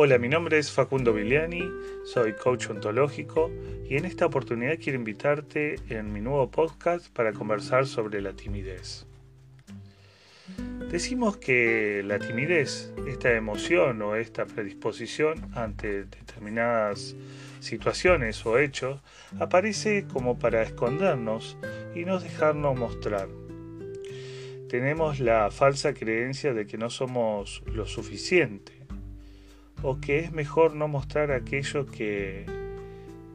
Hola, mi nombre es Facundo Viliani, soy coach ontológico y en esta oportunidad quiero invitarte en mi nuevo podcast para conversar sobre la timidez. Decimos que la timidez, esta emoción o esta predisposición ante determinadas situaciones o hechos, aparece como para escondernos y no dejarnos mostrar. Tenemos la falsa creencia de que no somos lo suficiente o que es mejor no mostrar aquello que,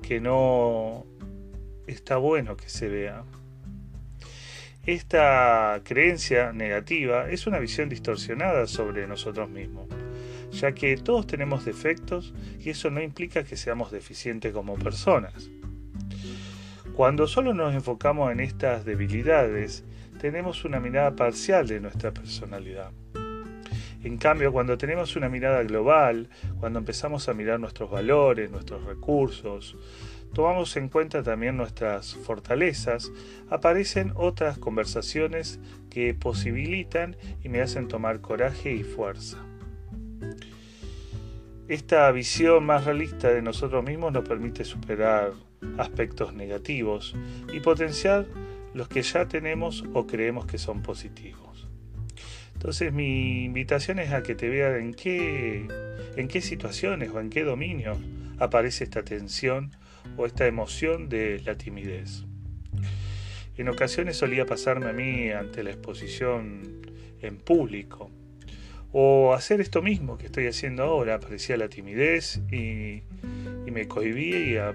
que no está bueno que se vea. Esta creencia negativa es una visión distorsionada sobre nosotros mismos, ya que todos tenemos defectos y eso no implica que seamos deficientes como personas. Cuando solo nos enfocamos en estas debilidades, tenemos una mirada parcial de nuestra personalidad. En cambio, cuando tenemos una mirada global, cuando empezamos a mirar nuestros valores, nuestros recursos, tomamos en cuenta también nuestras fortalezas, aparecen otras conversaciones que posibilitan y me hacen tomar coraje y fuerza. Esta visión más realista de nosotros mismos nos permite superar aspectos negativos y potenciar los que ya tenemos o creemos que son positivos. Entonces mi invitación es a que te veas en qué, en qué situaciones o en qué dominio aparece esta tensión o esta emoción de la timidez. En ocasiones solía pasarme a mí ante la exposición en público o hacer esto mismo que estoy haciendo ahora. Aparecía la timidez y, me cohibía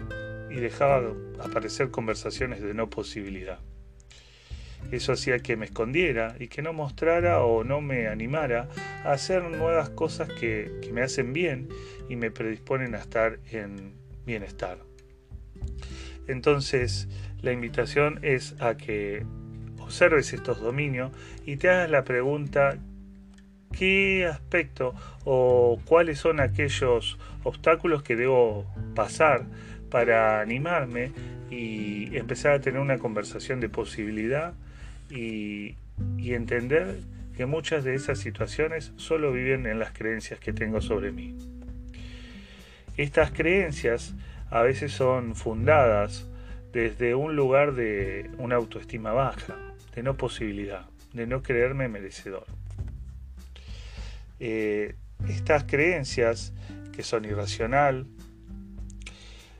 y dejaba aparecer conversaciones de no posibilidad. Eso hacía que me escondiera y que no mostrara o no me animara a hacer nuevas cosas que, me hacen bien y me predisponen a estar en bienestar. Entonces, la invitación es a que observes estos dominios y te hagas la pregunta qué aspecto o cuáles son aquellos obstáculos que debo pasar para animarme y empezar a tener una conversación de posibilidad y, entender que muchas de esas situaciones solo viven en las creencias que tengo sobre mí. Estas creencias a veces son fundadas desde un lugar de una autoestima baja, de no posibilidad, de no creerme merecedor. Eh, estas creencias que son irracional,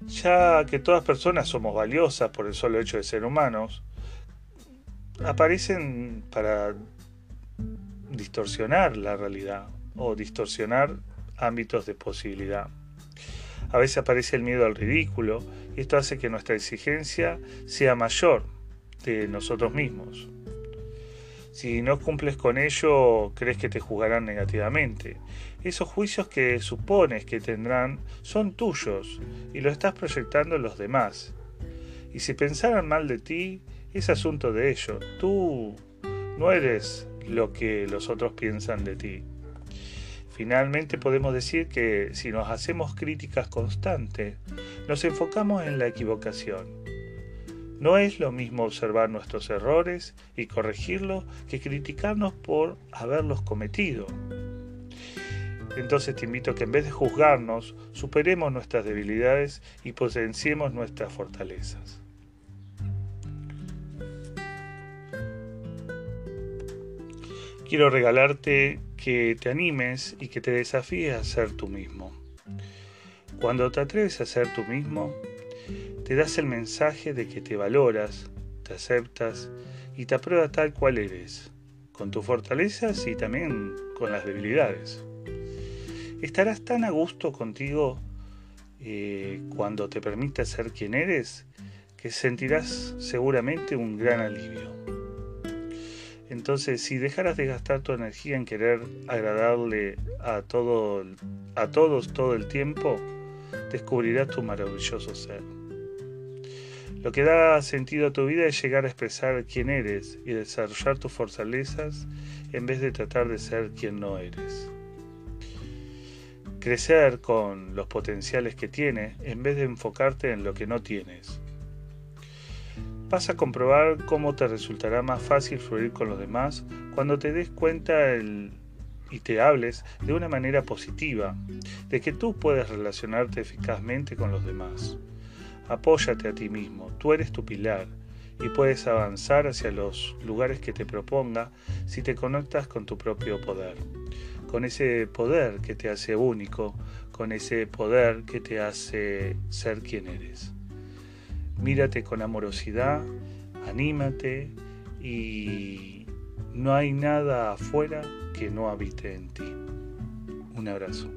ya que todas personas somos valiosas por el solo hecho de ser humanos, aparecen para distorsionar la realidad o distorsionar ámbitos de posibilidad. A veces aparece el miedo al ridículo y esto hace que nuestra exigencia sea mayor de nosotros mismos. Si no cumples con ello, crees que te juzgarán negativamente. Esos juicios que supones que tendrán son tuyos y lo estás proyectando en los demás. Y si pensaran mal de ti, es asunto de ellos. Tú no eres lo que los otros piensan de ti. Finalmente podemos decir que si nos hacemos críticas constantes, nos enfocamos en la equivocación. No es lo mismo observar nuestros errores y corregirlos que criticarnos por haberlos cometido. Entonces te invito a que en vez de juzgarnos, superemos nuestras debilidades y potenciemos nuestras fortalezas. quiero regalarte que te animes y que te desafíes a ser tú mismo. Cuando te atreves a ser tú mismo, te das el mensaje de que te valoras, te aceptas y te apruebas tal cual eres, con tus fortalezas y también con las debilidades. Estarás tan a gusto contigo eh, cuando te permitas ser quien eres que sentirás seguramente un gran alivio. Entonces, si dejaras de gastar tu energía en querer agradarle a todos todo el tiempo, descubrirás tu maravilloso ser. Lo que da sentido a tu vida es llegar a expresar quién eres y desarrollar tus fortalezas en vez de tratar de ser quien no eres. Crecer con los potenciales que tienes en vez de enfocarte en lo que no tienes vas a comprobar cómo te resultará más fácil fluir con los demás cuando te des cuenta y te hables de una manera positiva, de que tú puedes relacionarte eficazmente con los demás. Apóyate a ti mismo, tú eres tu pilar y puedes avanzar hacia los lugares que te proponga si te conectas con tu propio poder, con ese poder que te hace único, con ese poder que te hace ser quien eres. Mírate con amorosidad, anímate y no hay nada afuera que no habite en ti. Un abrazo.